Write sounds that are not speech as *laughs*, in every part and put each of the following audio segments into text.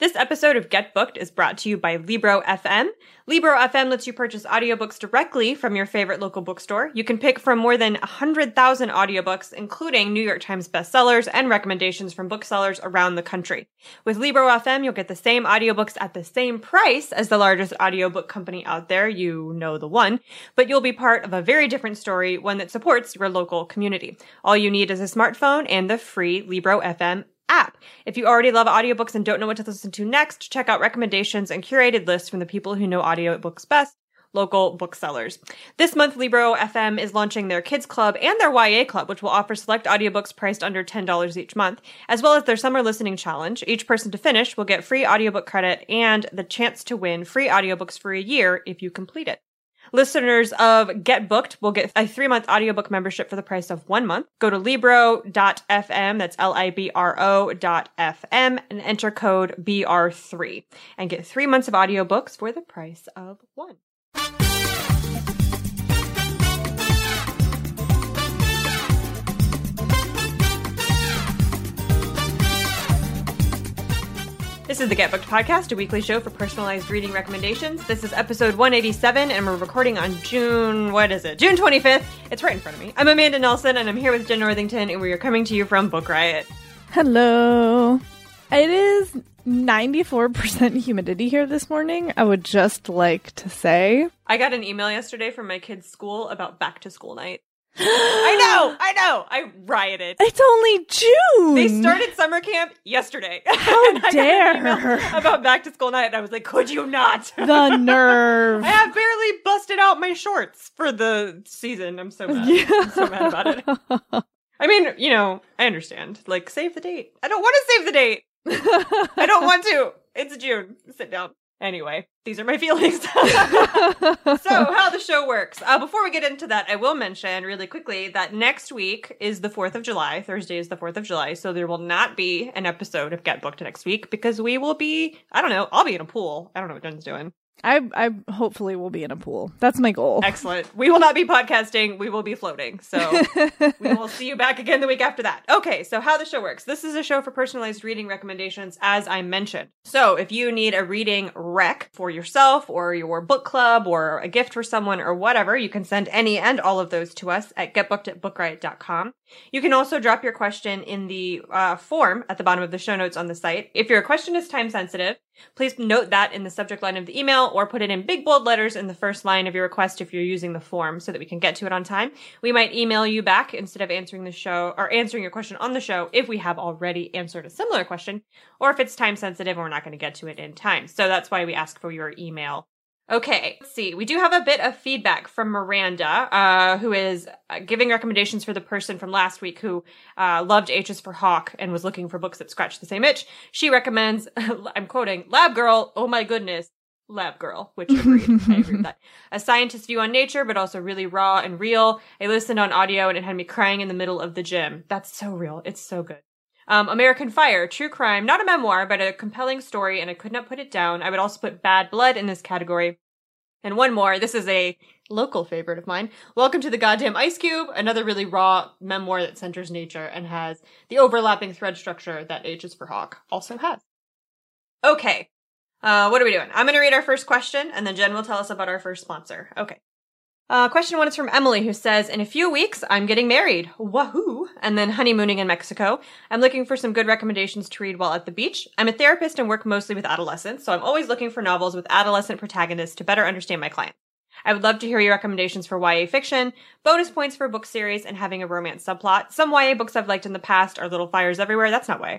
This episode of Get Booked is brought to you by Libro FM. Libro FM lets you purchase audiobooks directly from your favorite local bookstore. You can pick from more than 100,000 audiobooks, including New York Times bestsellers and recommendations from booksellers around the country. With Libro FM, you'll get the same audiobooks at the same price as the largest audiobook company out there. You know the one, but you'll be part of a very different story, one that supports your local community. All you need is a smartphone and the free Libro FM app. If you already love audiobooks and don't know what to listen to next, check out recommendations and curated lists from the people who know audiobooks best. Local booksellers. This month, Libro FM is launching their Kids Club and their YA Club, which will offer select audiobooks priced under $10 each month, as well as their Summer Listening Challenge. Each person to finish will get free audiobook credit and the chance to win free audiobooks for a year if you complete it. Listeners of Get Booked will get a three month audiobook membership for the price of one month. Go to Libro.fm, that's L I B R O dot FM, and enter code BR3 and get three months of audiobooks for the price of one. This is the Get Booked Podcast, a weekly show for personalized reading recommendations. This is episode 187, and we're recording on June, what is it? June 25th. It's right in front of me. I'm Amanda Nelson, and I'm here with Jen Northington, and we are coming to you from Book Riot. Hello. It is 94% humidity here this morning. I would just like to say. I got an email yesterday from my kid's school about back to school night. I know, I know. I rioted. It's only June. They started summer camp yesterday. *laughs* How And I got an dare. about back to school night, and I was like, could you not? the *laughs* nerve. I have barely busted out my shorts for the season. I'm so mad. I'm so mad about it. I mean, you know, I understand. Like, save the date. I don't want to save the date. *laughs* I don't want to. It's June. Sit down. Anyway, these are my *laughs* feelings. *laughs* so, how the show works. Uh, before we get into that, I will mention really quickly that next week is the 4th of July. Thursday is the 4th of July. So, there will not be an episode of Get Booked next week because we will be, I don't know, I'll be in a pool. I don't know what Jen's doing. I, I hopefully will be in a pool. That's my goal. Excellent. We will not be podcasting. We will be floating. So *laughs* we will see you back again the week after that. Okay, so how the show works. This is a show for personalized reading recommendations, as I mentioned. So if you need a reading rec for yourself or your book club or a gift for someone or whatever, you can send any and all of those to us at getbooked at bookriot.com. You can also drop your question in the uh, form at the bottom of the show notes on the site. If your question is time sensitive, Please note that in the subject line of the email or put it in big bold letters in the first line of your request if you're using the form so that we can get to it on time. We might email you back instead of answering the show or answering your question on the show if we have already answered a similar question or if it's time sensitive and we're not going to get to it in time. So that's why we ask for your email Okay, let's see. We do have a bit of feedback from Miranda, uh, who is uh, giving recommendations for the person from last week who uh, loved H is for Hawk and was looking for books that scratch the same itch. She recommends, *laughs* I'm quoting, Lab Girl, oh my goodness, Lab Girl, which agreed. I agree with that. *laughs* A scientist's view on nature, but also really raw and real. I listened on audio and it had me crying in the middle of the gym. That's so real. It's so good. Um, American Fire, true crime, not a memoir, but a compelling story, and I could not put it down. I would also put Bad Blood in this category. And one more, this is a local favorite of mine. Welcome to the Goddamn Ice Cube, another really raw memoir that centers nature and has the overlapping thread structure that H is for Hawk also has. Okay, uh, what are we doing? I'm going to read our first question, and then Jen will tell us about our first sponsor. Okay. Uh, question one is from Emily, who says, In a few weeks, I'm getting married. Wahoo! And then honeymooning in Mexico. I'm looking for some good recommendations to read while at the beach. I'm a therapist and work mostly with adolescents, so I'm always looking for novels with adolescent protagonists to better understand my clients. I would love to hear your recommendations for YA fiction, bonus points for book series, and having a romance subplot. Some YA books I've liked in the past are Little Fires Everywhere. That's not YA.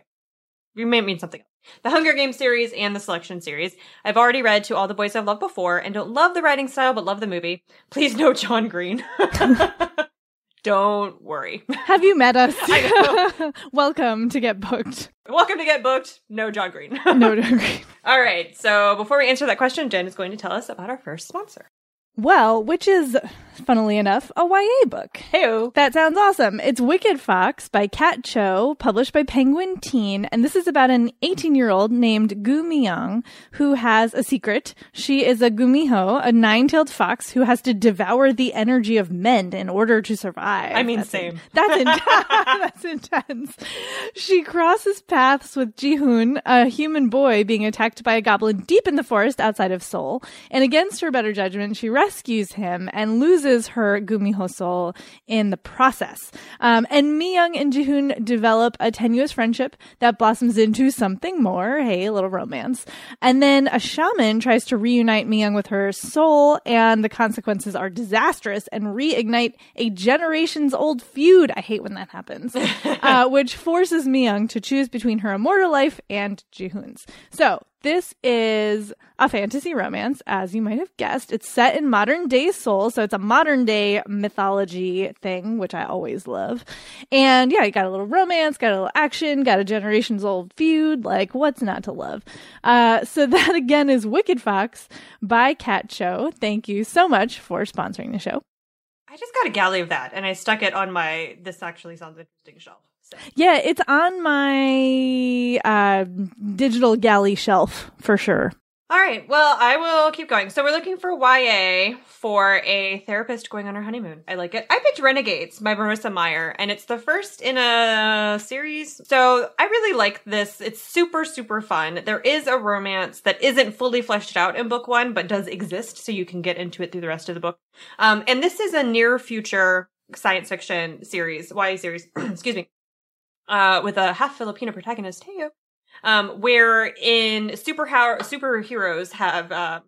You may mean something else. The Hunger Games series and the Selection series. I've already read To All the Boys I've Loved Before and don't love the writing style but love the movie. Please no John Green. *laughs* don't worry. Have you met us? *laughs* *laughs* Welcome to Get Booked. Welcome to Get Booked. No John Green. No, no, great. All right. So before we answer that question, Jen is going to tell us about our first sponsor. Well, which is, funnily enough, a YA book. Hey, That sounds awesome. It's Wicked Fox by Kat Cho, published by Penguin Teen, and this is about an 18 year old named Gu Miyoung who has a secret. She is a Gumiho, a nine tailed fox who has to devour the energy of men in order to survive. I mean, That's same. *laughs* in- that's *laughs* intense. that's intense. She crosses paths with Jihoon, a human boy being attacked by a goblin deep in the forest outside of Seoul, and against her better judgment, she rescues him and loses her Gumiho soul in the process. Um, and Miyoung and Jihoon develop a tenuous friendship that blossoms into something more. Hey, a little romance. And then a shaman tries to reunite Miyoung with her soul, and the consequences are disastrous and reignite a generations old feud. I hate when that happens, *laughs* uh, which forces Miyoung to choose between her immortal life and Jihoon's. So this is a fantasy romance, as you might have guessed. It's set in modern day Seoul, so it's a modern day mythology thing, which I always love. And yeah, you got a little romance, got a little action, got a generations old feud. Like, what's not to love? Uh, so *laughs* that again is Wicked Fox by Kat Cho. Thank you so much for sponsoring the show. I just got a galley of that, and I stuck it on my. This actually sounds interesting shelf. So. Yeah, it's on my uh, digital galley shelf for sure. All right. Well, I will keep going. So we're looking for YA for a therapist going on her honeymoon. I like it. I picked Renegades by Marissa Meyer, and it's the first in a series. So I really like this. It's super, super fun. There is a romance that isn't fully fleshed out in book one, but does exist, so you can get into it through the rest of the book. Um, and this is a near future science fiction series, YA series, *clears throat* excuse me, uh, with a half Filipino protagonist, Teo um, where in super superheroes have, uh,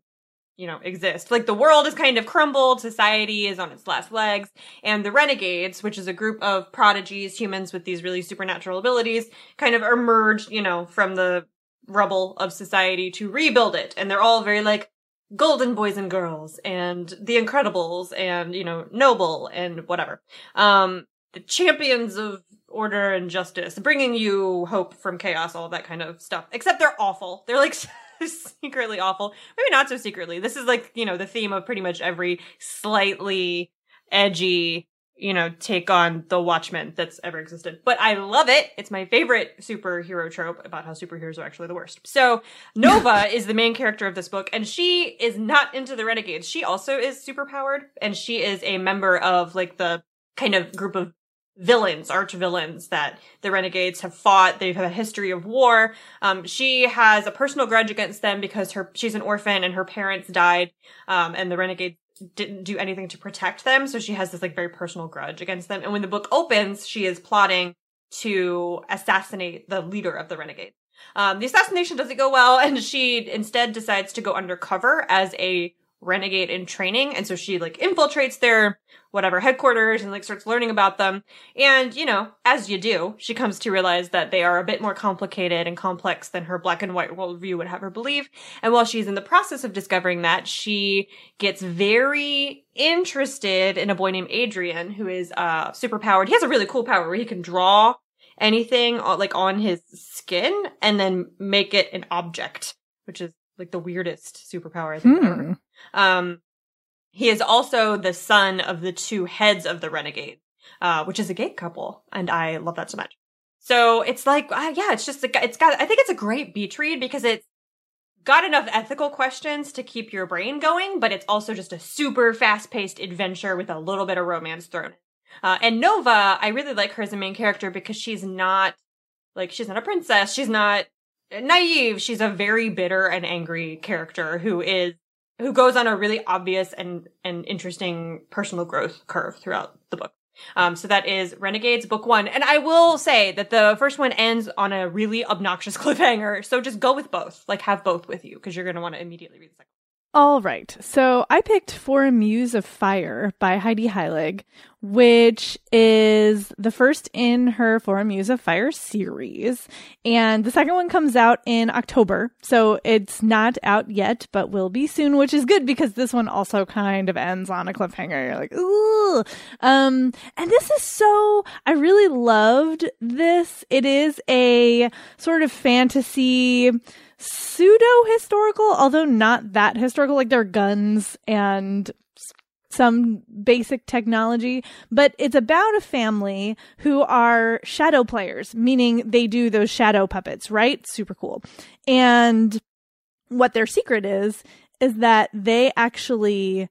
you know, exist. Like the world is kind of crumbled, society is on its last legs, and the renegades, which is a group of prodigies, humans with these really supernatural abilities, kind of emerge, you know, from the rubble of society to rebuild it. And they're all very like golden boys and girls and the incredibles and, you know, noble and whatever. Um, the champions of order and justice, bringing you hope from chaos, all that kind of stuff. Except they're awful. They're like *laughs* secretly awful. Maybe not so secretly. This is like, you know, the theme of pretty much every slightly edgy, you know, take on the Watchmen that's ever existed. But I love it. It's my favorite superhero trope about how superheroes are actually the worst. So *laughs* Nova is the main character of this book, and she is not into the renegades. She also is superpowered, and she is a member of like the kind of group of villains, arch villains that the renegades have fought. They've a history of war. Um, she has a personal grudge against them because her she's an orphan and her parents died, um, and the renegades didn't do anything to protect them. So she has this like very personal grudge against them. And when the book opens, she is plotting to assassinate the leader of the renegades. Um, the assassination doesn't go well, and she instead decides to go undercover as a renegade in training. And so she like infiltrates their whatever headquarters and like starts learning about them. And, you know, as you do, she comes to realize that they are a bit more complicated and complex than her black and white worldview would have her believe. And while she's in the process of discovering that, she gets very interested in a boy named Adrian who is uh super powered. He has a really cool power where he can draw anything uh, like on his skin and then make it an object, which is like the weirdest superpower I think I've ever. Hmm. Um, he is also the son of the two heads of the renegade, uh, which is a gay couple, and I love that so much. So it's like, uh, yeah, it's just a, it's got. I think it's a great beach read because it's got enough ethical questions to keep your brain going, but it's also just a super fast-paced adventure with a little bit of romance thrown. Uh, and Nova, I really like her as a main character because she's not like she's not a princess. She's not naive. She's a very bitter and angry character who is who goes on a really obvious and and interesting personal growth curve throughout the book. Um, so that is Renegades book one, and I will say that the first one ends on a really obnoxious *laughs* cliffhanger. So just go with both, like have both with you, because you're going to want to immediately read the second. All right. So I picked For a Muse of Fire by Heidi Heilig, which is the first in her For a Muse of Fire series. And the second one comes out in October. So it's not out yet, but will be soon, which is good because this one also kind of ends on a cliffhanger. You're like, ooh. Um, and this is so, I really loved this. It is a sort of fantasy, pseudo historical, although not that historical. Like there are guns and some basic technology, but it's about a family who are shadow players, meaning they do those shadow puppets, right? Super cool. And what their secret is, is that they actually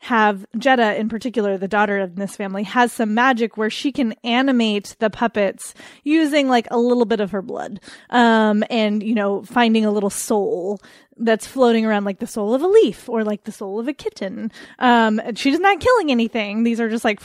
have Jetta in particular, the daughter of this family, has some magic where she can animate the puppets using like a little bit of her blood. Um, and, you know, finding a little soul that's floating around like the soul of a leaf or like the soul of a kitten. Um, she's not killing anything. These are just like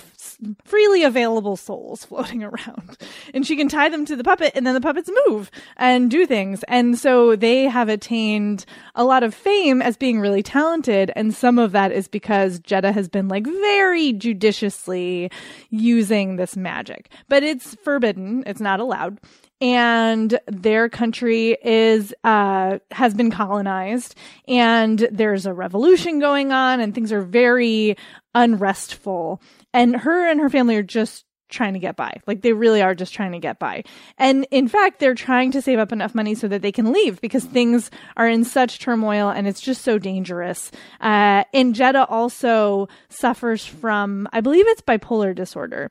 freely available souls *laughs* floating around. And she can tie them to the puppet and then the puppets move and do things. And so they have attained a lot of fame as being really talented. And some of that is because Jetta has been like very judiciously using this magic, but it's forbidden. It's not allowed and their country is uh, has been colonized and there's a revolution going on and things are very unrestful. And her and her family are just trying to get by. Like they really are just trying to get by. And in fact they're trying to save up enough money so that they can leave because things are in such turmoil and it's just so dangerous. Uh, and Jetta also suffers from i believe it's bipolar disorder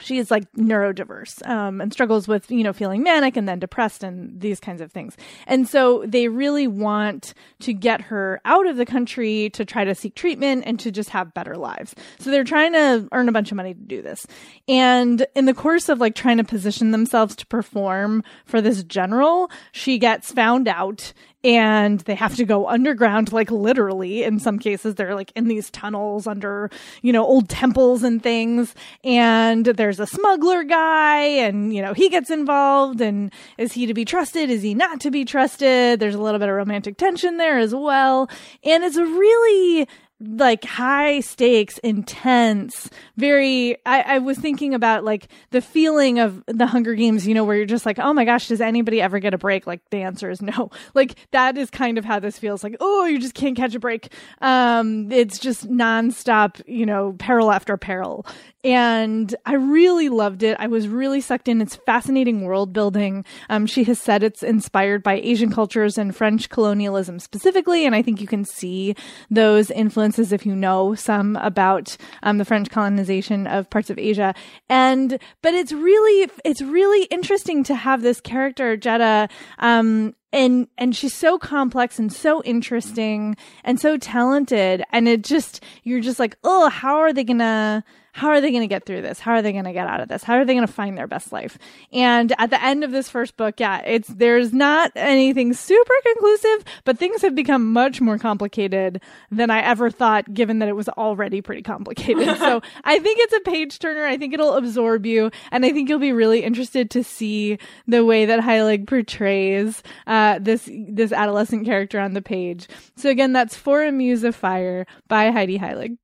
she is like neurodiverse um, and struggles with you know feeling manic and then depressed and these kinds of things. And so they really want to get her out of the country to try to seek treatment and to just have better lives. So they're trying to earn a bunch of money to do this. And in the course of like trying to position themselves to perform for this general she gets found out and they have to go underground, like literally in some cases. They're like in these tunnels under, you know, old temples and things. And there's a smuggler guy and, you know, he gets involved. And is he to be trusted? Is he not to be trusted? There's a little bit of romantic tension there as well. And it's a really like high stakes, intense, very, I, I, was thinking about like the feeling of the Hunger Games, you know, where you're just like, oh my gosh, does anybody ever get a break? Like the answer is no. *laughs* Like that is kind of how this feels like, oh, you just can't catch a break. Um, it's just nonstop, you know, peril after peril and I really loved it. I was really sucked in. It's fascinating world building. Um, she has said it's inspired by Asian cultures and French colonialism specifically, and I think you can see those influences if you know some about um, the French colonization of parts of Asia. And but it's really it's really interesting to have this character Jetta um, and and she's so complex and so interesting and so talented and it just you're just like oh how are they gonna how are they going to get through this? How are they going to get out of this? How are they going to find their best life? And at the end of this first book, yeah, it's there's not anything super conclusive, but things have become much more complicated than I ever thought, given that it was already pretty complicated. so *laughs* I think it's a page turner. I think it'll absorb you, and I think you'll be really interested to see the way that Heilig portrays uh, this this adolescent character on the page. So again, that's For a Muse of Fire by Heidi Heilig.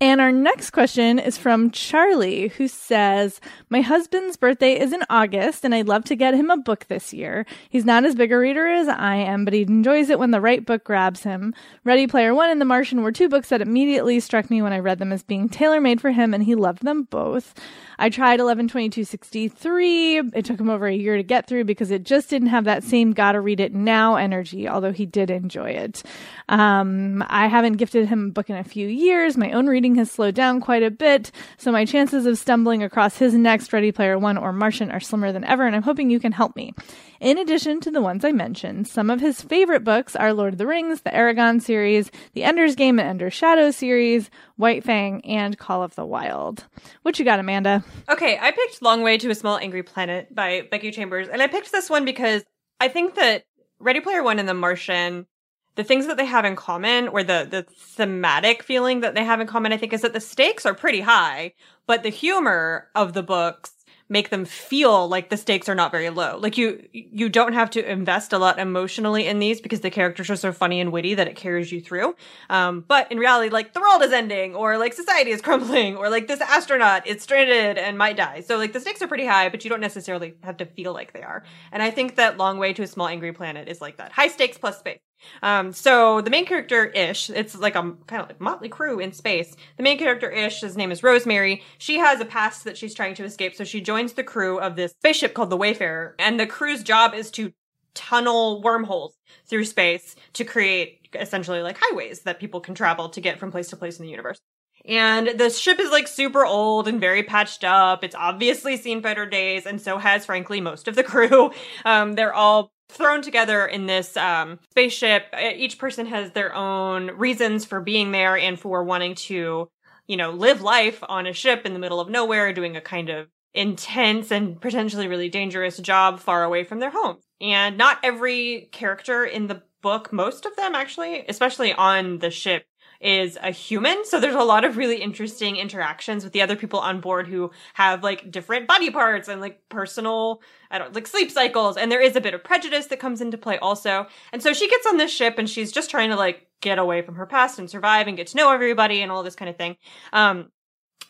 And our next question is from Charlie, who says, My husband's birthday is in August, and I'd love to get him a book this year. He's not as big a reader as I am, but he enjoys it when the right book grabs him. Ready Player One and The Martian were two books that immediately struck me when I read them as being tailor made for him, and he loved them both. I tried 11/22/63. It took him over a year to get through because it just didn't have that same gotta read it now energy, although he did enjoy it. Um, I haven't gifted him a book in a few years. My own reading has slowed down quite a bit, so my chances of stumbling across his next Ready Player One or Martian are slimmer than ever, and I'm hoping you can help me. In addition to the ones I mentioned, some of his favorite books are Lord of the Rings, the Eragon series, the Ender's Game and Ender's Shadow series, White Fang, and Call of the Wild. What you got, Amanda? Okay, I picked Long Way to a Small Angry Planet by Becky Chambers, and I picked this one because I think that Ready Player One and The Martian the things that they have in common or the the thematic feeling that they have in common i think is that the stakes are pretty high but the humor of the books make them feel like the stakes are not very low. Like you you don't have to invest a lot emotionally in these because the characters are so funny and witty that it carries you through. Um, but in reality, like the world is ending, or like society is *laughs* crumbling, or like this astronaut is stranded and might die. So like the stakes are pretty high, but you don't necessarily have to feel like they are. And I think that Long Way to a Small Angry Planet is like that. High stakes plus space. Um, so the main character Ish, it's like a kind of like motley crew in space. The main character Ish, his name is Rosemary. She has a past that she's trying to escape, so she joins the crew of this spaceship called the Wayfarer, and the crew's job is to tunnel wormholes through space to create essentially like highways that people can travel to get from place to place in the universe. And the ship is like super old and very patched up. It's obviously seen better days, and so has frankly most of the crew. *laughs* Um, they're all thrown together in this um, spaceship. Each person has their own reasons for being there and for wanting to, you know, live life on a ship in the middle of nowhere, doing a kind of intense and potentially really dangerous job far away from their home. And not every character in the book, most of them actually, especially on the ship, is a human. So there's a lot of really interesting interactions with the other people on board who have like different body parts and like personal, I don't like sleep cycles. And there is a bit of prejudice that comes into play also. And so she gets on this ship and she's just trying to like get away from her past and survive and get to know everybody and all this kind of thing. Um,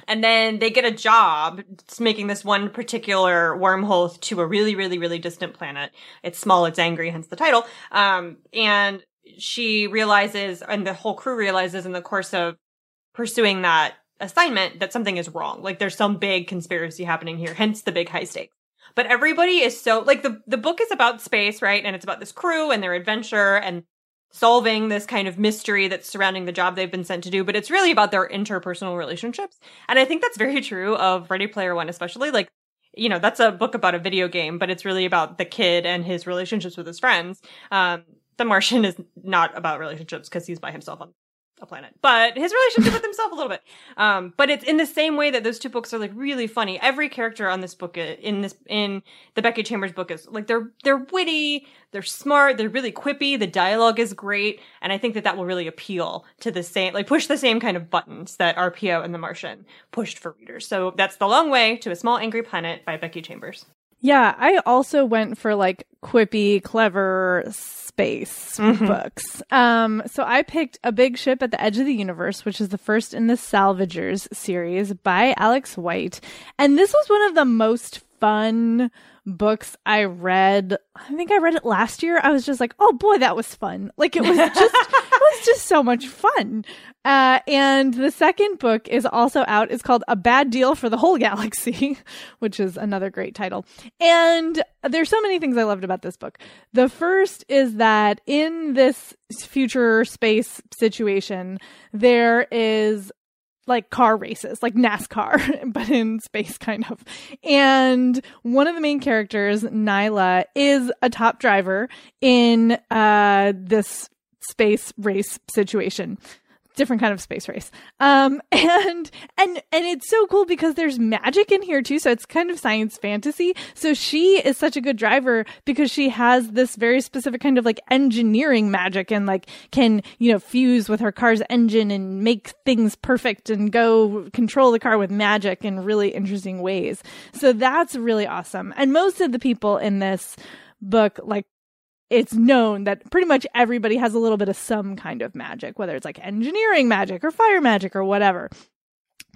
and then they get a job making this one particular wormhole to a really, really, really distant planet. It's small, it's angry, hence the title. Um, and she realizes, and the whole crew realizes in the course of pursuing that assignment that something is wrong. Like there's some big conspiracy happening here, hence the big high stakes. But everybody is so like the the book is about space, right? And it's about this crew and their adventure and solving this kind of mystery that's surrounding the job they've been sent to do, but it's really about their interpersonal relationships. And I think that's very true of Ready Player One, especially. Like, you know, that's a book about a video game, but it's really about the kid and his relationships with his friends. Um, the Martian is not about relationships because he's by himself on a planet, but his relationship with himself a little bit. Um, but it's in the same way that those two books are like really funny. Every character on this book, uh, in this, in the Becky Chambers book is like, they're, they're witty, they're smart, they're really quippy, the dialogue is great. And I think that that will really appeal to the same, like push the same kind of buttons that RPO and The Martian pushed for readers. So that's The Long Way to a Small Angry Planet by Becky Chambers. Yeah, I also went for like quippy, clever space mm-hmm. books. Um, so I picked A Big Ship at the Edge of the Universe, which is the first in the Salvagers series by Alex White. And this was one of the most fun books I read. I think I read it last year. I was just like, oh boy, that was fun. Like it was *laughs* just, was just so much fun. Uh, and the second book is also out. It's called A Bad Deal for the Whole Galaxy, *laughs* which is another great title. And there's so many things I loved about this book. The first is that in this future space situation, there is like car races, like NASCAR, *laughs* but in space kind of. And one of the main characters, Nilah, is a top driver in uh this space race situation different kind of space race. Um, *laughs* and and and it's so cool because there's magic in here too. So it's kind of science fantasy. So she is such a good driver because she has this very specific kind of like engineering magic and like can you know fuse with her car's engine and make things perfect and go control the car with magic in really interesting ways. So that's really awesome. And most of the people in this book like it's known that pretty much everybody has a little bit of some kind of magic, whether it's like engineering magic or fire magic or whatever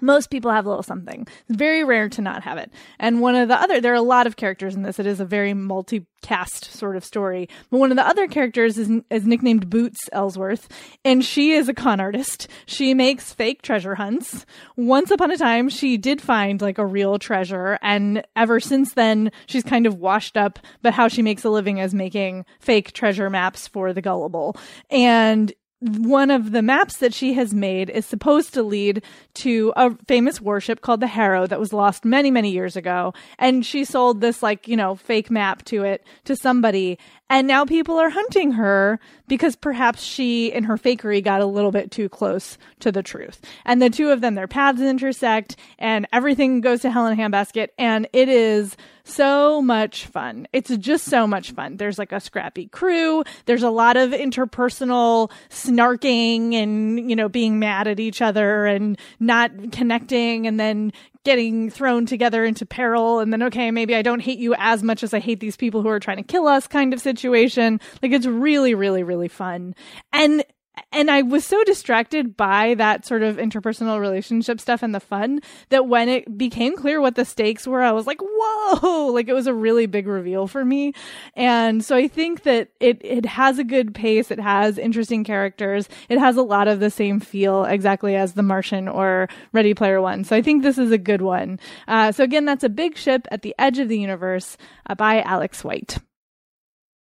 most people have a little something. It's very rare to not have it. And one of the other, there are a lot of characters in this. It is a very multi-cast sort of story. But one of the other characters is, is nicknamed Boots Ellsworth, and she is a con artist. She makes fake treasure hunts. Once upon a time, she did find like a real treasure, and ever since then, she's kind of washed up. But how she makes a living is making fake treasure maps for the gullible. And one of the maps that she has made is supposed to lead to a famous warship called the Harrow that was lost many, many years ago. And she sold this, like, you know, fake map to it to somebody. And now people are hunting her because perhaps she, in her fakery, got a little bit too close to the truth. And the two of them, their paths intersect and everything goes to hell in a handbasket. And it is so much fun. It's just so much fun. There's like a scrappy crew. There's a lot of interpersonal snarking and, you know, being mad at each other and not connecting and then getting thrown together into peril and then okay maybe i don't hate you as much as i hate these people who are trying to kill us kind of situation like it's really really really fun and and I was so distracted by that sort of interpersonal relationship stuff and the fun that when it became clear what the stakes were, I was like, whoa, *laughs* like it was a really big reveal for me. And so I think that it, it has a good pace. It has interesting characters. It has a lot of the same feel exactly as The Martian or Ready Player One. So I think this is a good one. Uh, so again, that's a big ship at the edge of the universe uh, by Alex White.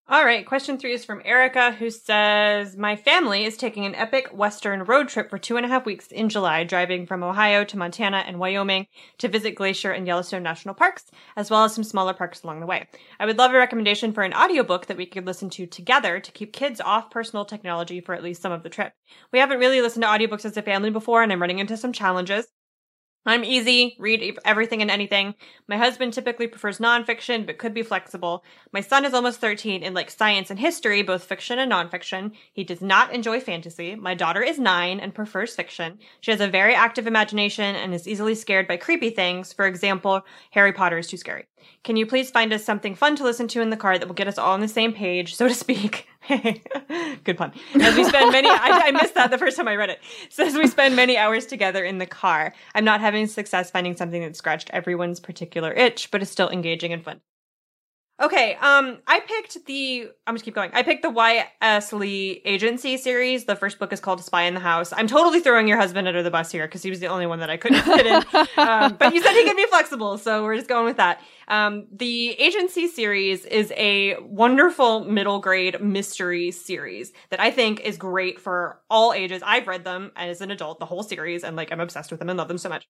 All right, question three is from Erica, who says My family is taking an epic Western road trip for two and a half weeks in July, driving from Ohio to Montana and Wyoming to visit Glacier and Yellowstone National Parks, as well as some smaller parks along the way. I would love a recommendation for an audiobook that we could listen to together to keep kids off personal technology for at least some of the trip. We haven't really listened to audiobooks as a family before, and I'm running into some challenges. I'm easy, read everything and anything. My husband typically prefers nonfiction, but could be flexible. My son is almost 13 and likes science and history, both fiction and nonfiction. He does not enjoy fantasy. My daughter is nine and prefers fiction. She has a very active imagination and is easily scared by creepy things. For example, Harry Potter is too scary. Can you please find us something fun to listen to in the car that will get us all on the same page, so to speak? *laughs* Good pun. As we spend many, I, I, missed that the first time I read it. So we spend many hours together in the car, I'm not having success finding something that scratched everyone's particular itch, but is still engaging and fun. Okay, um, I picked the. I'm just keep going. I picked the Y.S. Lee Agency series. The first book is called Spy in the House. I'm totally throwing your husband under the bus here because he was the only one that I couldn't fit in. *laughs* um, but you said he could be flexible, so we're just going with that. Um, the Agency series is a wonderful middle grade mystery series that I think is great for all ages. I've read them as an adult, the whole series, and like I'm obsessed with them and love them so much.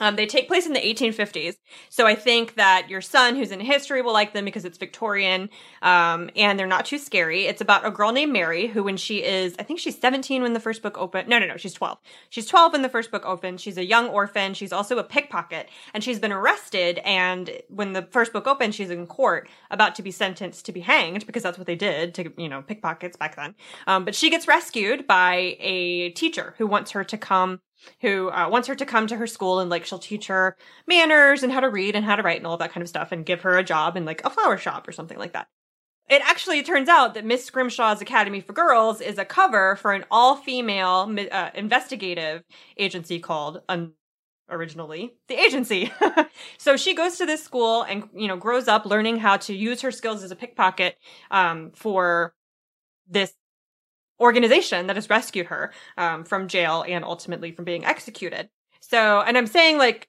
Um, they take place in the 1850s. So I think that your son, who's in history, will like them because it's Victorian, um, and they're not too scary. It's about a girl named Mary who, when she is, I think she's 17 when the first book opened. No, no, no, she's 12. She's 12 when the first book opens. She's a young orphan. She's also a pickpocket, and she's been arrested. And when the first book opens, she's in court about to be sentenced to be hanged because that's what they did to, you know, pickpockets back then. Um, but she gets rescued by a teacher who wants her to come who uh, wants her to come to her school and like she'll teach her manners and how to read and how to write and all that kind of stuff and give her a job in like a flower shop or something like that. It actually turns out that Miss Scrimshaw's Academy for Girls is a cover for an all female uh, investigative agency called um, originally the agency. *laughs* so she goes to this school and you know grows up learning how to use her skills as a pickpocket um, for this organization that has rescued her um, from jail and ultimately from being executed. So, and I'm saying like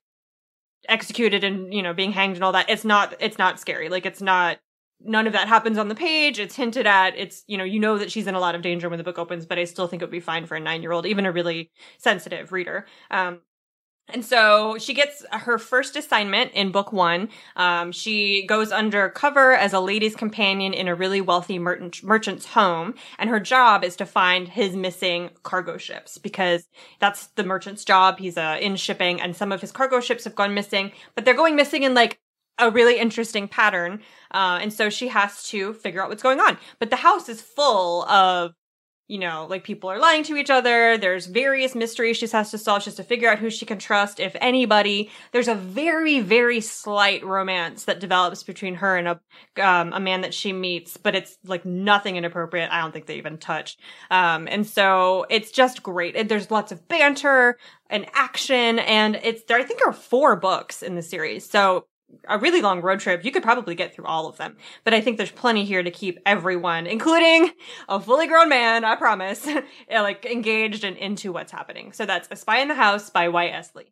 executed and you know being hanged and all that. It's not. It's not scary. Like it's not. None of that happens on the page. It's hinted at. It's you know you know that she's in a lot of danger when the book opens, but I still think it would be fine for a nine year old, even a really sensitive reader. Um, and so she gets her first assignment in book one. Um, she goes undercover as a lady's companion in a really wealthy merchant, merchant's home. And her job is to find his missing cargo ships because that's the merchant's job. He's uh, in shipping and some of his cargo ships have gone missing, but they're going missing in like a really interesting pattern. Uh, and so she has to figure out what's going on. But the house is full of you know, like people are lying to each other. There's various mysteries she has to solve just to figure out who she can trust, if anybody. There's a very, very slight romance that develops between her and a um, a man that she meets, but it's like nothing inappropriate. I don't think they even touch. Um, and so it's just great. There's lots of banter and action, and it's there. I think are four books in the series, so a really long road trip, you could probably get through all of them. But I think there's plenty here to keep everyone, including a fully grown man, I promise, *laughs* eh, like engaged and into what's happening. So that's A Spy in the House by Y.S. Lee.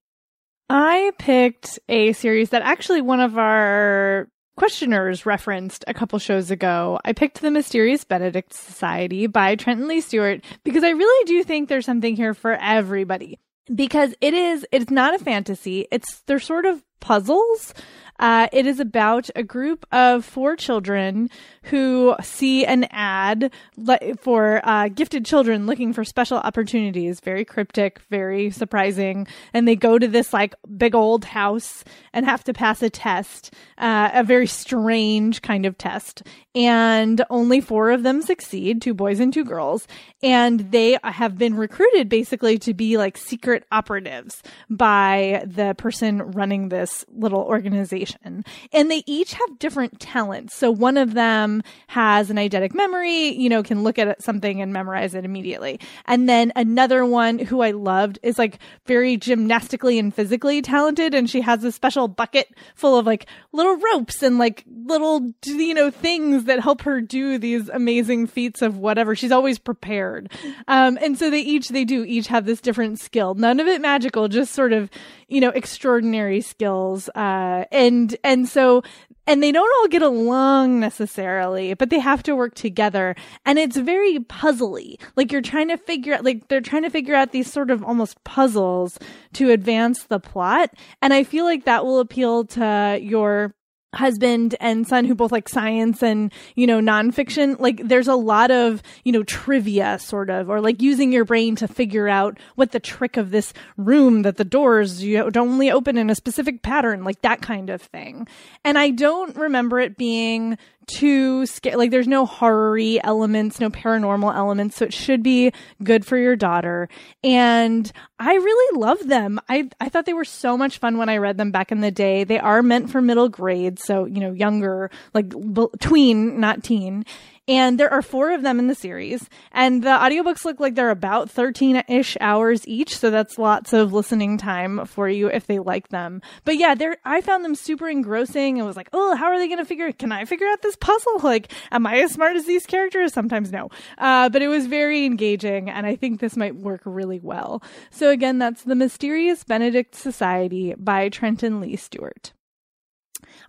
I picked a series that actually one of our questioners referenced a couple shows ago. I picked The Mysterious Benedict Society by Trenton Lee Stewart because I really do think there's something here for everybody because it is it's not a fantasy it's they're sort of puzzles. Uh, it is about a group of four children who see an ad le- for uh, gifted children looking for special opportunities. Very cryptic, very surprising. And they go to this like big old house and have to pass a test, uh, a very strange kind of test. And only four of them succeed, two boys and two girls. And they have been recruited basically to be like secret operatives by the person running this little organization. And they each have different talents. So one of them has an eidetic memory, you know, can look at something and memorize it immediately. And then another one who I loved is like very gymnastically and physically talented. And she has a special bucket full of like little ropes and like little, you know, things that help her do these amazing feats of whatever. She's always prepared. Um, and so they each, they do each have this different skill. None of it magical, just sort of, you know, extraordinary skills. Uh, and, and so and they don't all get along necessarily, but they have to work together. And it's very puzzly. Like you're trying to figure out, like they're trying to figure out these sort of almost puzzles to advance the plot. And I feel like that will appeal to your husband and son who both like science and you know nonfiction like there's a lot of you know trivia sort of or like using your brain to figure out what the trick of this room that the doors you don't only open in a specific pattern like that kind of thing. And i don't remember it being too scary. Like there's no horror elements, no paranormal elements. So it should be good for your daughter. And I really love them. I, I thought they were so much fun when I read them back in the day. They are meant for middle grade. So, you know, younger, like b- tween, not teen. And there are four of them in the series. And the audiobooks look like they're about 13 ish hours each. So that's lots of listening time for you if they like them. But yeah, they're, I found them super engrossing and was like, oh, how are they going to figure, can I figure out this puzzle? Like, am I as smart as these characters? Sometimes no. Uh, but it was very engaging. And I think this might work really well. So again, that's The Mysterious Benedict Society by Trenton Lee Stewart.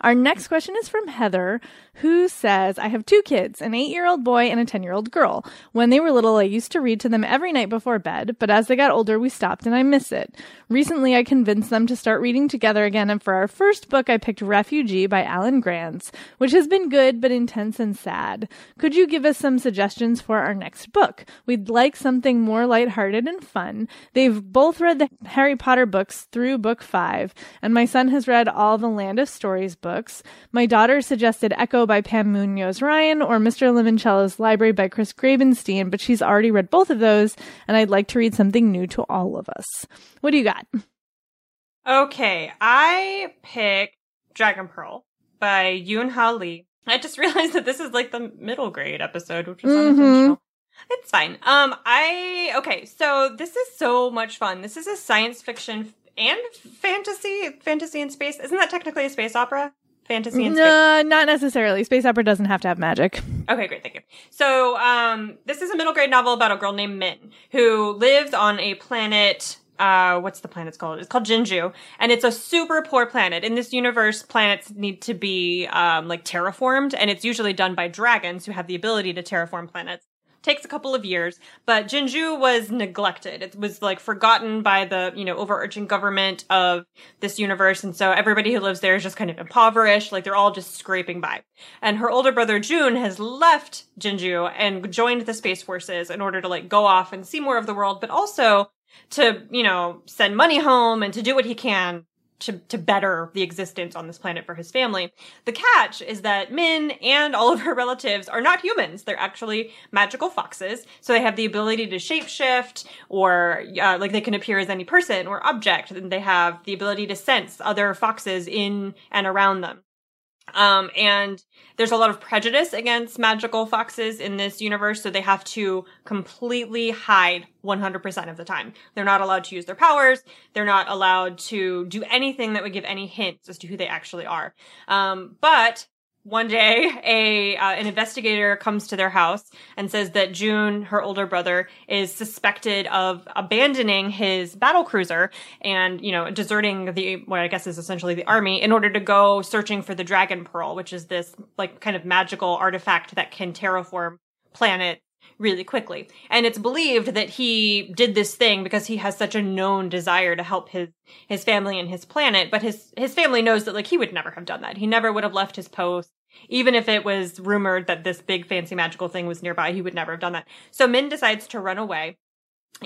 Our next question is from Heather, who says, I have two kids, an eight year old boy and a 10 year old girl. When they were little, I used to read to them every night before bed, but as they got older, we stopped and I miss it. Recently, I convinced them to start reading together again, and for our first book, I picked Refugee by Alan Gratz, which has been good but intense and sad. Could you give us some suggestions for our next book? We'd like something more lighthearted and fun. They've both read the Harry Potter books through book five, and my son has read all the Land of Stories books. My daughter suggested Echo by Pam Munoz Ryan or Mr. Limoncello's Library by Chris Grabenstein, but she's already read both of those, and I'd like to read something new to all of us. What do you got? Okay, I picked Dragon Pearl by Yoon Ha Lee. I just *laughs* realized that this is like the middle grade episode, which is mm-hmm. unintentional. It's fine. Um, I okay. So this is so much fun. This is a science fiction and fantasy, fantasy in space. Isn't that technically a space opera? Fantasy in space? No, not necessarily. Space opera doesn't have to have magic. Okay, great, thank you. So, um, this is a middle grade novel about a girl named Min who lives on a planet uh, what's the planet's called? It's called Jinju, and it's a super poor planet. In this universe, planets need to be um, like terraformed, and it's usually done by dragons who have the ability to terraform planets. Takes a couple of years, but Jinju was neglected. It was like forgotten by the you know overarching government of this universe, and so everybody who lives there is just kind of impoverished. Like they're all just scraping by. And her older brother June has left Jinju and joined the space forces in order to like go off and see more of the world, but also to, you know, send money home and to do what he can to, to better the existence on this planet for his family. The catch is that Min and all of her relatives are not humans. They're actually magical foxes. So they have the ability to shapeshift or, uh, like they can appear as any person or object. And they have the ability to sense other foxes in and around them. Um, and there's a lot of prejudice against magical foxes in this universe, so they have to completely hide 100% of the time. They're not allowed to use their powers. They're not allowed to do anything that would give any hints as to who they actually are. Um, but one day a uh, an investigator comes to their house and says that June, her older brother, is suspected of abandoning his battle cruiser and you know deserting the what I guess is essentially the army in order to go searching for the Dragon Pearl, which is this like kind of magical artifact that can terraform planet really quickly. And it's believed that he did this thing because he has such a known desire to help his his family and his planet, but his his family knows that like he would never have done that. He never would have left his post. Even if it was rumored that this big fancy magical thing was nearby, he would never have done that. So Min decides to run away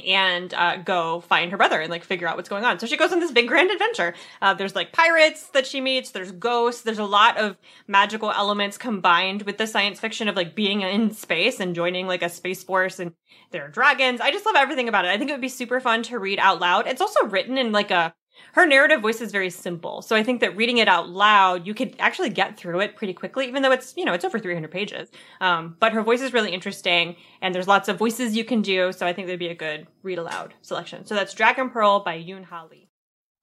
and uh, go find her brother and like figure out what's going on. So she goes on this big grand adventure. Uh, there's like pirates that she meets. There's ghosts. There's a lot of magical elements combined with the science fiction of like being in space and joining like a space force. And there are dragons. I just love everything about it. I think it would be super fun to read out loud. It's also written in like a her narrative voice is very simple. So I think that reading it out loud, you could actually get through it pretty quickly, even though it's, you know, it's over 300 pages. Um, but her voice is really interesting and there's lots of voices you can do. So I think that'd be a good read aloud selection. So that's Dragon Pearl by Yoon Ha Lee.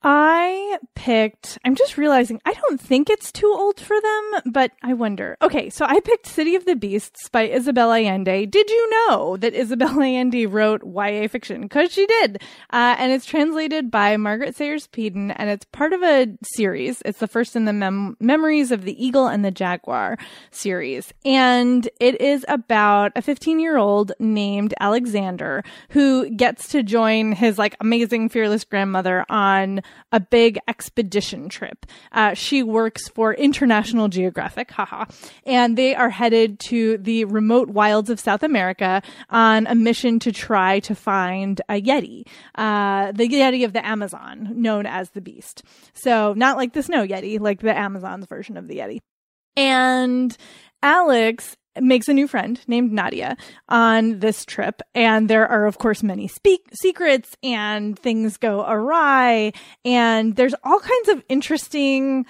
I picked, I'm just realizing I don't think it's too old for them, but I wonder. Okay, so I picked City of the Beasts by Isabel Allende. Did you know that Isabel Allende wrote YA fiction? Because she did. Uh, and it's translated by Margaret Sayers Peden, and it's part of a series. It's the first in the mem- Memories of the Eagle and the Jaguar series. And it is about a 15 year old named Alexander who gets to join his like amazing, fearless grandmother on a big expedition trip. Uh, she works for International Geographic, haha, and they are headed to the remote wilds of South America on a mission to try to find a Yeti, uh, the Yeti of the Amazon, known as the Beast. So not like the snow Yeti, like the Amazon's version of the Yeti. And Alex makes a new friend named Nadia on this trip. And there are, of course, many speak- secrets and things go awry. And there's all kinds of interesting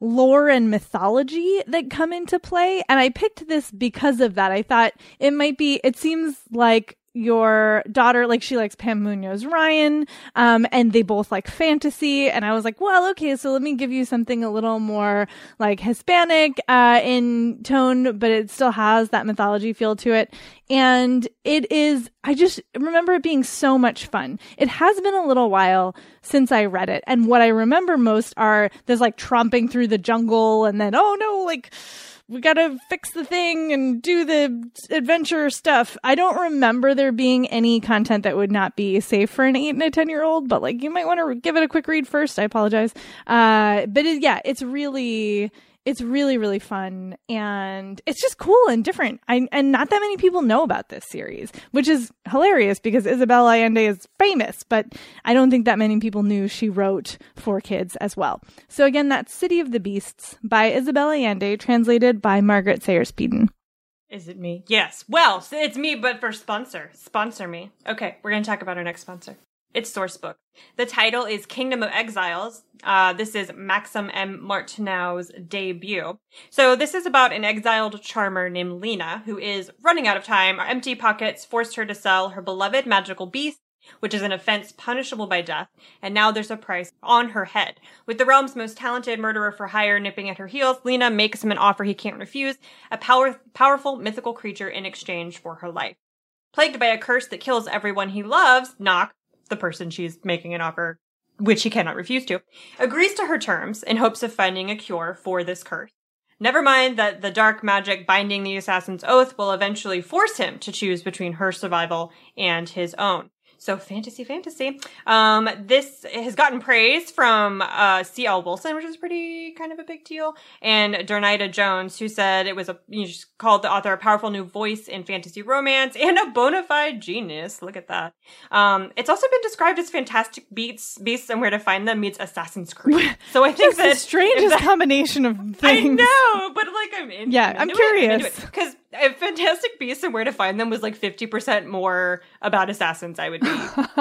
lore and mythology that come into play. And I picked this because of that. I thought it might be, it seems like your daughter, like she likes Pam Munoz Ryan, um, and they both like fantasy. And I was like, well, okay, so let me give you something a little more like Hispanic, uh, in tone, but it still has that mythology feel to it. And it is, I just remember it being so much fun. It has been a little while since I read it. And what I remember most are there's like tromping through the jungle and then, oh no, like, we gotta fix the thing and do the adventure stuff. I don't remember there being any content that would not be safe for an eight and a 10 year old, but like you might want to give it a quick read first. I apologize. Uh, but it, yeah, it's really, it's really, really fun and it's just cool and different. I, and not that many people know about this series, which is hilarious because Isabel Allende is famous, but I don't think that many people knew she wrote for kids as well. So again, that's City of the Beasts by Isabel Allende, translated by Margaret Sayers Peden. Is it me? Yes. Well, it's me, but for sponsor. Sponsor me. Okay, we're to talk about our next sponsor. It's Sourcebook. The title is Kingdom of Exiles. Uh, this is Maxym M. Martineau's debut. So this is about an exiled charmer named Leena who is running out of time. Our empty pockets forced her to sell her beloved magical beast, which is an offense punishable by death, and now there's a price on her head. With the realm's most talented murderer for hire nipping at her heels, Leena makes him an offer he can't refuse, a power- powerful mythical creature in exchange for her life. Plagued by a curse that kills everyone he loves, Noc, the person she's making an offer, which he cannot refuse to, agrees to her terms in hopes of finding a cure for this curse. Never mind that the dark magic binding the assassin's oath will eventually force him to choose between her survival and his own. So fantasy, fantasy. Um, this has gotten praise from uh, C.L. Wilson, which is pretty kind of a big deal, and Darynda Jones, who said it was a you just called the author a powerful new voice in fantasy romance and a bona fide genius. Look at that. Um, it's also been described as Fantastic Beasts, Beasts, and Where to Find Them meets Assassin's Creed. So I think that's the strangest that, combination of things. I know, but like I'm in. Yeah, I'm curious because if Fantastic Beasts and Where to Find Them was like 50% more about assassins, I would be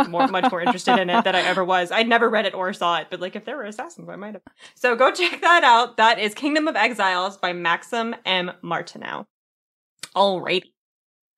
more, much more interested in it than I ever was. I'd never read it or saw it, but like if there were assassins, I might have. So go check that out. That is Kingdom of Exiles by Maxym M. Martineau. Alrighty.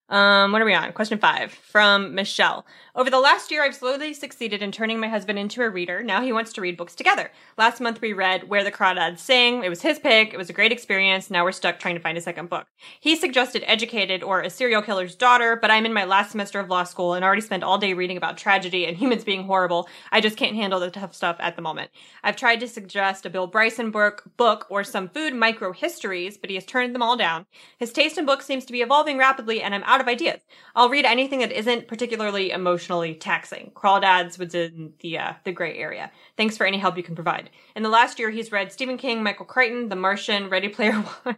Um, what are we on? Question five from Michelle. Over the last year, I've slowly succeeded in turning my husband into a reader. Now he wants to read books together. Last month we read Where the Crawdads Sing. It was his pick. It was a great experience. Now we're stuck trying to find a second book. He suggested Educated or A Serial Killer's Daughter, but I'm in my last semester of law school and already spent all day reading about tragedy and humans being horrible. I just can't handle the tough stuff at the moment. I've tried to suggest a Bill Bryson book, book or some food micro histories, but he has turned them all down. His taste in books seems to be evolving rapidly, and I'm out lot of ideas. I'll read anything that isn't particularly emotionally taxing. Crawdads was in the uh, the gray area. Thanks for any help you can provide. In the last year, he's read Stephen King, Michael Crichton, The Martian, Ready Player *laughs* One.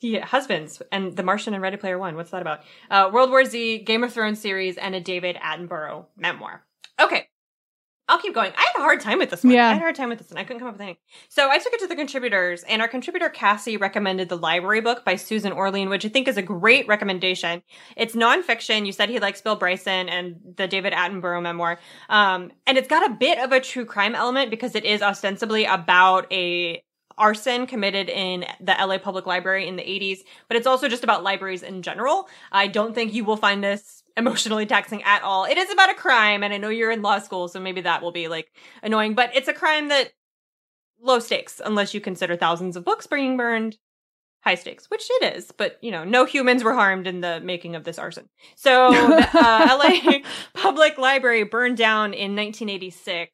Yeah, husbands and The Martian and Ready Player One. What's that about? Uh, World War Z, Game of Thrones series, and a David Attenborough memoir. Okay. I'll keep going. I had a hard time with this one. Yeah. I had a hard time with this one. I couldn't come up with anything. So I took it to the contributors, and our contributor Cassie recommended the library book by Susan Orlean, which I think is a great recommendation. It's nonfiction. You said he likes Bill Bryson and the David Attenborough memoir. Um, and it's got a bit of a true crime element because it is ostensibly about a arson committed in the LA Public Library in the 80s, but it's also just about libraries in general. I don't think you will find this emotionally taxing at all. It is about a crime, and I know you're in law school, so maybe that will be like annoying, but it's a crime that low stakes unless you consider thousands of books being burned high stakes, which it is, but you know, no humans were harmed in the making of this arson. So, the, *laughs* uh, LA *laughs* Public Library burned down in 1986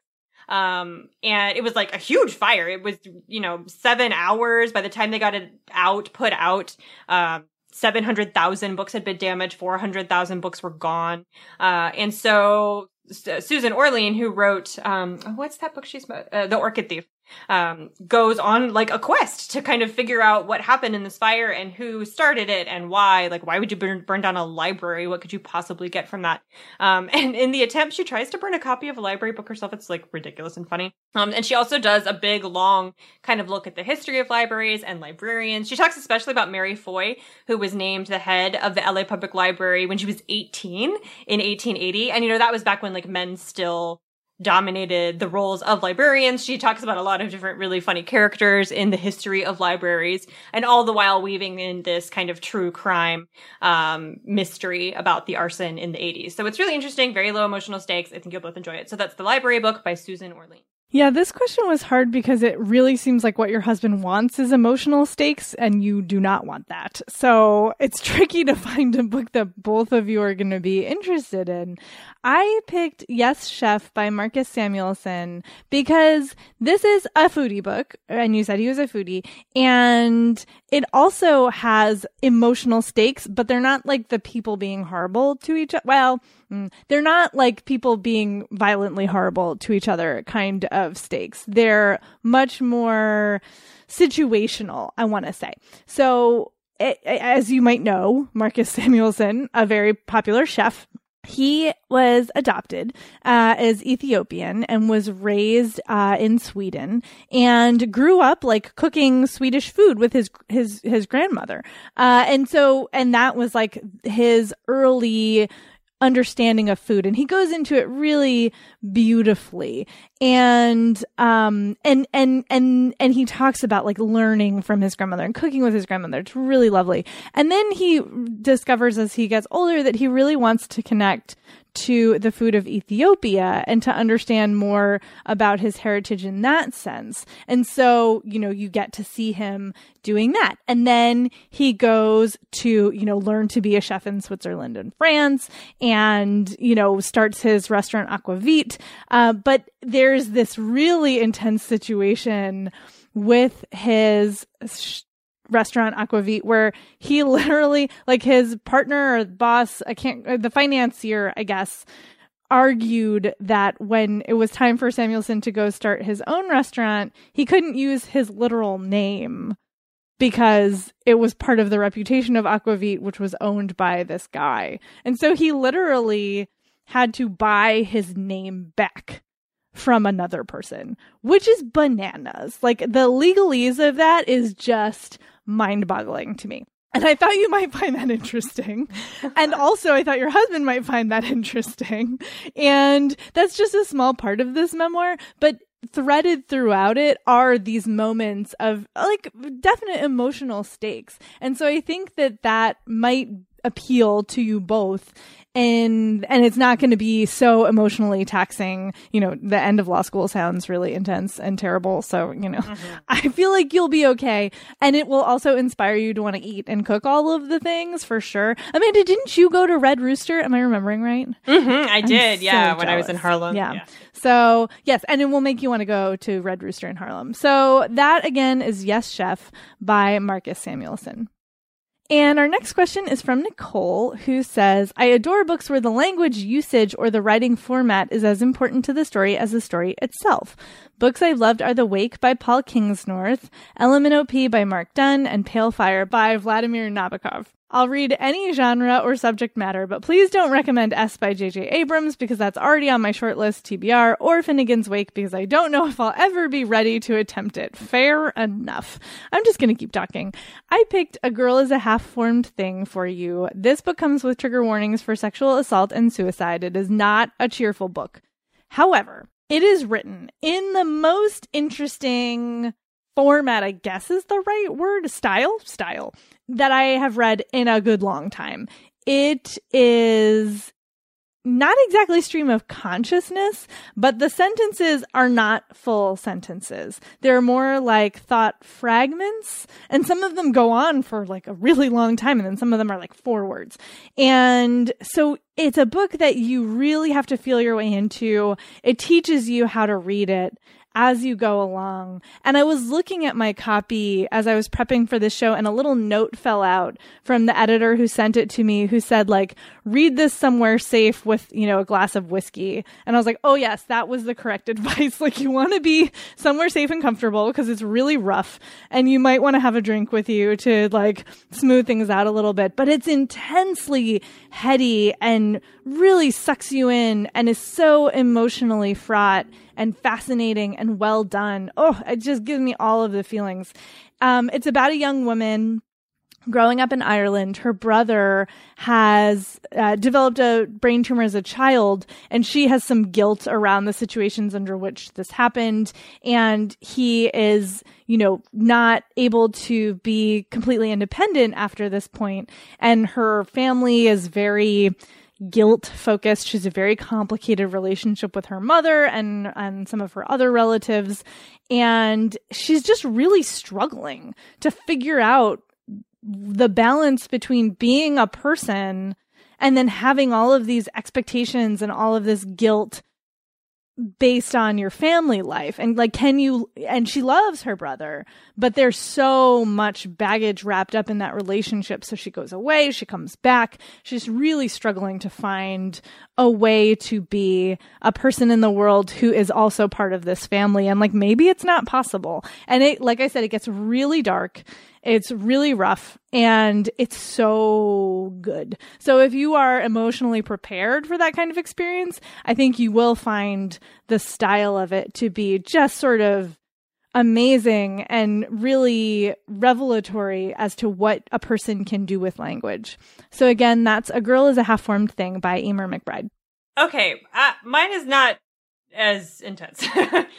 um, and it was like a huge fire. It was, you know, seven hours by the time they got it out, put out. Um, 700,000 books had been damaged, 400,000 books were gone. Uh, and so Susan Orlean, who wrote, um, what's that book she's, uh, The Orchid Thief, um, goes on like a quest to kind of figure out what happened in this fire and who started it and why. Like, why would you burn, burn down a library? What could you possibly get from that? Um, *laughs* and in the attempt, she tries to burn a copy of a library book herself. It's like ridiculous and funny. Um, and she also does a big, long kind of look at the history of libraries and librarians. She talks especially about Mary Foy, who was named the head of the LA Public Library when she was 18 in 1880. And, you know, that was back when like men still dominated the roles of librarians. She talks about a lot of different really funny characters in the history of libraries and all the while weaving in this kind of true crime um, mystery about the arson in the 80s. So it's really interesting, very low emotional stakes. I think you'll both enjoy it. So that's The Library Book by Susan Orlean. Yeah, this question was hard because it really seems like what your husband wants is emotional stakes and you do not want that. So it's *laughs* tricky to find a book that both of you are going to be interested in. I picked Yes Chef by Marcus Samuelsson because this is a foodie book and you said he was a foodie and it also has emotional stakes, but they're not like the people being horrible to each other. Well, mm, they're not like people being violently horrible to each other kind of stakes. They're much more situational, I want to say. So, it, as you might know, Marcus *laughs* Samuelsson, a very popular chef, he was adopted uh, as Ethiopian and was raised uh, in Sweden and grew up like cooking Swedish food with his his his grandmother. Uh, and so and that was like his early understanding of food and he goes into it really beautifully. And um and and and and he talks about like learning from his grandmother and cooking with his grandmother. It's really lovely. And then he discovers as he gets older that he really wants to connect to the food of Ethiopia and to understand more about his heritage in that sense. And so, you know, you get to see him doing that. And then he goes to, you know, learn to be a chef in Switzerland and France and, you know, starts his restaurant Aquavit. Uh, but there's this really intense situation with his restaurant Aquavit where he *laughs* literally like his partner or boss, I can't uh, the financier, I guess, argued that when it was time for Samuelsson to go start his own restaurant, he couldn't use his literal name because it was part of the reputation of Aquavit, which was owned by this guy. And so he literally had to buy his name back from another person, which is bananas. Like the legalese of that is just mind boggling to me. And I thought you might find that interesting. and *laughs* also, I thought your husband might find that interesting. And that's just a small part of this memoir. But threaded throughout it are these moments of like definite emotional stakes. And so I think that that might appeal to you both and and it's not going to be so emotionally taxing you know the end of law school sounds really intense and terrible so you know mm-hmm. *laughs* i feel like you'll be okay and it will also inspire you to want to eat and cook all of the things for sure amanda didn't you go to red rooster am i remembering right mm-hmm, i did yeah when i was in harlem yeah. yeah. So, yes, and it will make you want to go to Red Rooster in Harlem. So, that again is Yes Chef by Marcus Samuelsson. And our next question is from Nicole, who says, I adore books where the language usage or the writing format is as important to the story as the story itself. Books I've loved are The Wake by Paul Kingsnorth, Ella Minnow Pea by Mark Dunn, and Pale Fire by Vladimir Nabokov. I'll read any genre or subject matter, but please don't recommend S by J.J. Abrams because that's already on my shortlist, TBR, or Finnegan's Wake because I don't know if I'll ever be ready to attempt it. Fair enough. I'm just going to keep talking. I picked A Girl is a Half Formed Thing for you. This book comes with trigger warnings for sexual assault and suicide. It is not a cheerful book. However, it is written in the most interesting format, I guess is the right word, style, style that I have read in a good long time. It is not exactly stream of consciousness, but the sentences are not full sentences. They're more like thought fragments, and some of them go on for like a really long time, and then some of them are like four words. And so it's a book that you really have to feel your way into. It teaches you how to read it as you go along. And I was looking at my copy as I was prepping for this show and a little note fell out from the editor who sent it to me who said like, read this somewhere safe with, you know, a glass of whiskey. And I was like, oh yes, that was the correct *laughs* advice. like you want to be somewhere safe and comfortable because it's really rough and you might want to have a drink with you to like smooth things out a little bit, but it's intensely heady and really sucks you in and is so emotionally fraught and fascinating and well done. Oh, it just gives me all of the feelings. Um, it's about a young woman growing up in Ireland, her brother has uh, developed a brain tumor as a child, and she has some guilt around the situations under which this happened. And he is, you know, not able to be completely independent after this point. And her family is very guilt focused. She's a very complicated relationship with her mother and, and some of her other relatives. And she's just really struggling to figure out the balance between being a person and then having all of these expectations and all of this guilt based on your family life. And like can you and she loves her brother but there's so much baggage wrapped up in that relationship. So she goes away she comes back. She's really struggling to find a way to be a person in the world who is also part of this family. And like maybe it's not possible. And it like i said it gets really dark it's really rough and it's so good. So if you are emotionally prepared for that kind of experience, I think you will find the style of it to be just sort of amazing and really revelatory as to what a person can do with language. So again, that's A Girl is a Half Formed Thing by Eimear McBride. Okay, uh, mine is not as intense. *laughs*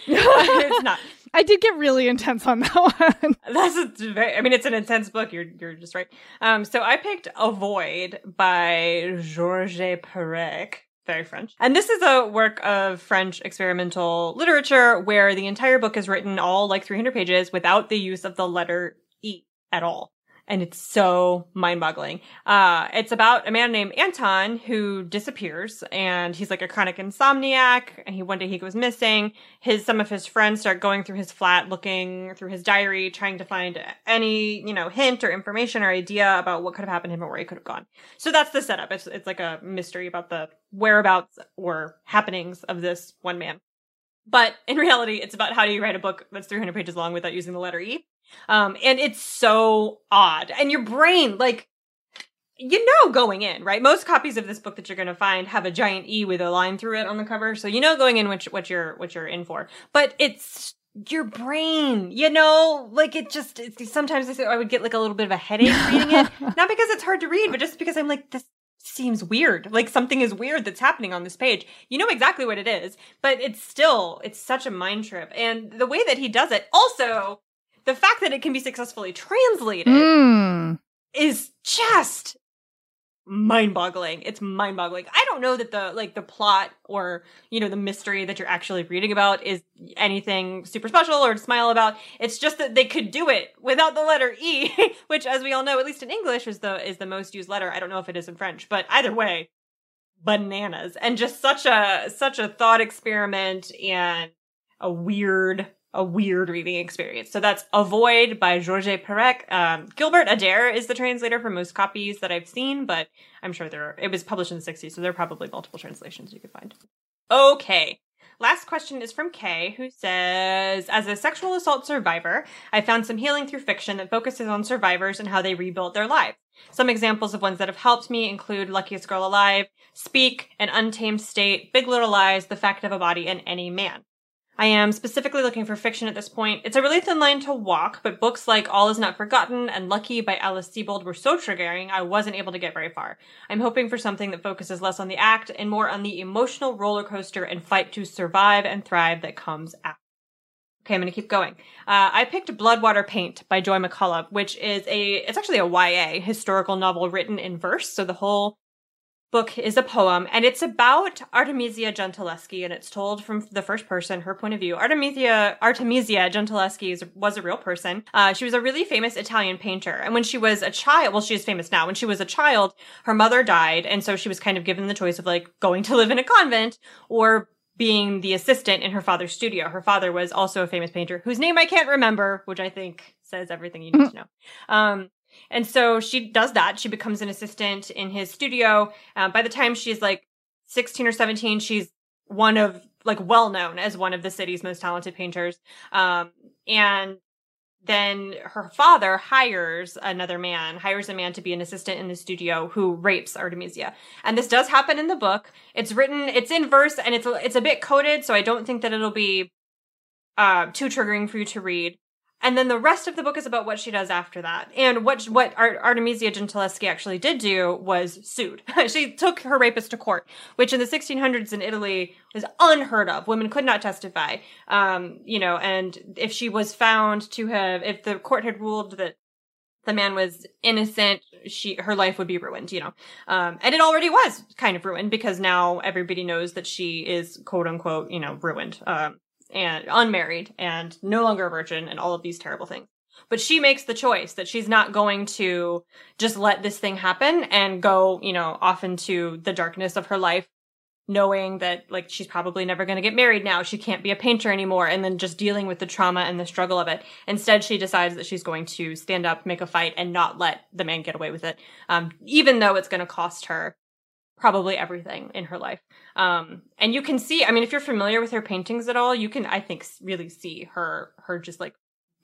it's not. I did get really intense on that *laughs* one. That's a very, I mean, it's an intense book. You're, you're just right. Um, so I picked A Void by Georges Perec. Very French. And this is a work of French experimental literature where the entire book is written all like 300 pages without the use of the letter E at all and it's so mind-boggling. Uh, it's about a man named Anton who disappears, and he's like a chronic insomniac. And he one day he goes missing. His some of his friends start going through his flat, looking through his diary, trying to find any you know hint or information or idea about what could have happened to him or where he could have gone. So that's the setup. It's it's like a mystery about the whereabouts or happenings of this one man. But in reality, it's about how do you write a book that's 300 pages long without using the letter E. Um, and it's so odd. And your brain, like, you know, going in, right? Most copies of this book that you're going to find have a giant E with a line through it on the cover. So you know going in which, what you're, what you're in for. But it's your brain, you know, like it just, sometimes I, I would get like a little bit of a headache reading it. *laughs* Not because it's hard to read, but just because I'm like, this seems weird. Like something is weird that's happening on this page. You know exactly what it is, but it's still, it's such a mind trip. And the way that he does it also, the fact that it can be successfully translated mm. is just mind-boggling. It's mind-boggling. I don't know that the like the plot or you know the mystery that you're actually reading about is anything super special or to smile about. It's just that they could do it without the letter E, *laughs* which as we all know, at least in English is the is the most used letter. I don't know if it is in French, but either way, bananas. And just such a such a thought experiment and a weird a weird reading experience. So that's A Void by Georges Perec. Um, Gilbert Adair is the translator for most copies that I've seen, but I'm sure there are, it was published in the 60s, so there are probably multiple translations you could find. Okay. Last question is from Kay, who says, As a sexual assault survivor, I found some healing through fiction that focuses on survivors and how they rebuilt their lives. Some examples of ones that have helped me include Luckiest Girl Alive, Speak, An Untamed State, Big Little Lies, The Fact of a Body, and Any Man. I am specifically looking for fiction at this point. It's a really thin line to walk, but books like All Is Not Forgotten and Lucky by Alice Sebold were so triggering I wasn't able to get very far. I'm hoping for something that focuses less on the act and more on the emotional roller coaster and fight to survive and thrive that comes after. Okay, I'm going to keep going. Uh, I picked Bloodwater Paint by Joy McCullough, which is a, it's actually a YA historical novel written in verse. So the whole book is a poem and it's about Artemisia Gentileschi and it's told from the first person, her point of view. Artemisia, Artemisia Gentileschi is, was a real person. Uh, she was a really famous Italian painter. And when she was a child, well, she is famous now. When she was a child, her mother died. And so she was kind of given the choice of like going to live in a convent or being the assistant in her father's studio. Her father was also a famous painter whose name I can't remember, which I think says everything you need to know. Um, and so she does that. She becomes an assistant in his studio. Uh, by the time she's like 16 or 17, she's one of like well known as one of the city's most talented painters. Um, and then her father hires another man, hires a man to be an assistant in the studio who rapes Artemisia. And this does happen in the book. It's written, it's in verse and it's, it's a bit coded. So I don't think that it'll be, uh, too triggering for you to read. And then the rest of the book is about what she does after that. And what what Artemisia Gentileschi actually did do was sued. *laughs* she took her rapist to court, which in the 1600s in Italy was unheard of. Women could not testify. Um, you know, and if she was found to have, if the court had ruled that the man was innocent, she her life would be ruined, you know. Um, and it already was kind of ruined because now everybody knows that she is quote unquote, you know, ruined. Um, and unmarried and no longer a virgin and all of these terrible things. But she makes the choice that she's not going to just let this thing happen and go, you know, off into the darkness of her life, knowing that like she's probably never going to get married now. She can't be a painter anymore and then just dealing with the trauma and the struggle of it. Instead, she decides that she's going to stand up, make a fight and not let the man get away with it. Um, even though it's going to cost her probably everything in her life. Um, and you can see, I mean, if you're familiar with her paintings at all, you can, I think, really see her, her just like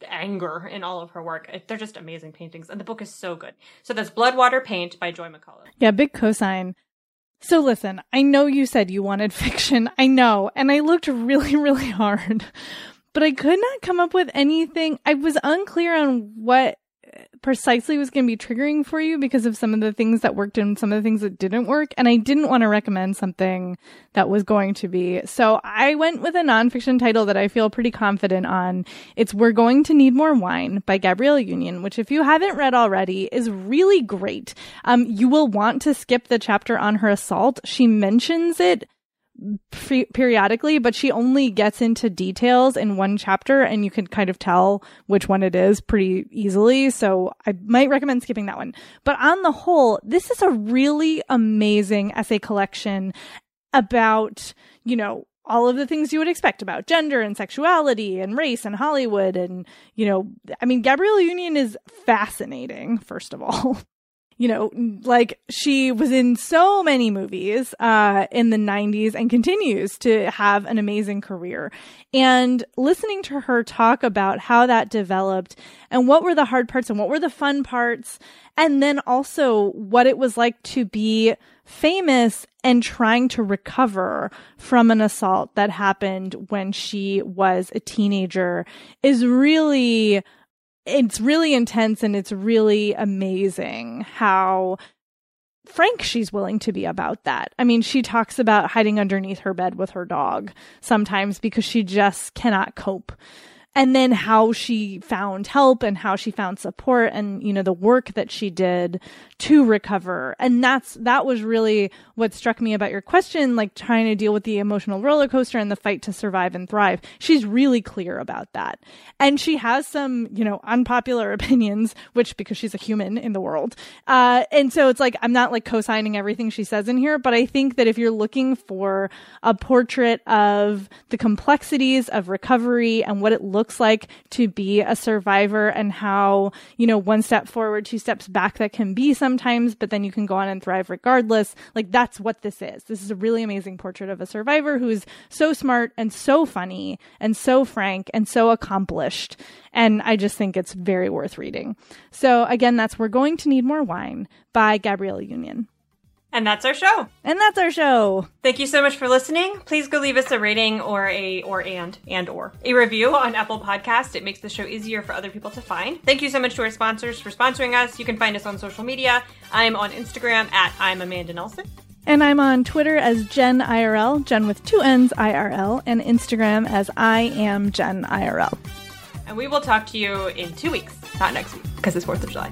anger in all of her work. They're just amazing paintings. And the book is so good. So that's Bloodwater Paint by Joy McCullough. Yeah, big cosign. So listen, I know you said you wanted *laughs* fiction. I know. And I looked really, *laughs* really hard, but I could not come up with anything. I was unclear on what precisely was going to be triggering for you because of some of the things that worked and some of the things that didn't work. And I didn't want to recommend something that was going to be. So I went with a nonfiction title that I feel pretty confident on. It's We're Going to Need More Wine by Gabrielle Union, which if you haven't read already is really great. Um, you will want to skip the chapter on her assault. She mentions it periodically, but she only gets into details in one chapter and you can kind of tell which one it is pretty easily. So I might recommend skipping that one. But on the whole, this is a really amazing essay collection about, you know, all of the things you would expect about gender and sexuality and race and Hollywood. And, you know, I mean, Gabrielle Union is fascinating, first of all. *laughs* you know, like she was in so many movies uh, in the 90s and continues to have an amazing career. And listening to her talk about how that developed and what were the hard parts and what were the fun parts, and then also what it was like to be famous and trying to recover from an assault that happened when she was a teenager is really it's really intense and it's really amazing how frank she's willing to be about that. I mean, she talks about hiding underneath her bed with her dog sometimes because she just cannot cope. And then how she found help and how she found support and you know the work that she did to recover. And that's that was really what struck me about your question like trying to deal with the emotional roller coaster and the fight to survive and thrive. She's really clear about that. And she has some you know unpopular *laughs* opinions which because she's a human in the world. Uh, and so it's like i'm not like co-signing everything she says in here but i think that if you're looking for a portrait of the complexities of recovery and what it looks like to be a survivor and how you know one step forward two steps back that can be sometimes, but then you can go on and thrive regardless. Like that's what this is. This is a really amazing portrait of a survivor who's so smart and so funny and so frank and so accomplished. And I just think it's very worth reading. So again, that's We're Going to Need More Wine by Gabrielle Union. And that's our show. And that's our show. Thank you so much for listening. Please go leave us a rating or a or and and or a review on Apple Podcast. It makes the show easier for other people to find. Thank you so much to our sponsors for sponsoring us. You can find us on social media. I'm on Instagram at I'm Amanda Nelson. And I'm on Twitter as Jenn IRL, Jen with two N's IRL, and Instagram as I am Jenn IRL. And we will talk to you in two weeks, not next week, because it's 4th of July.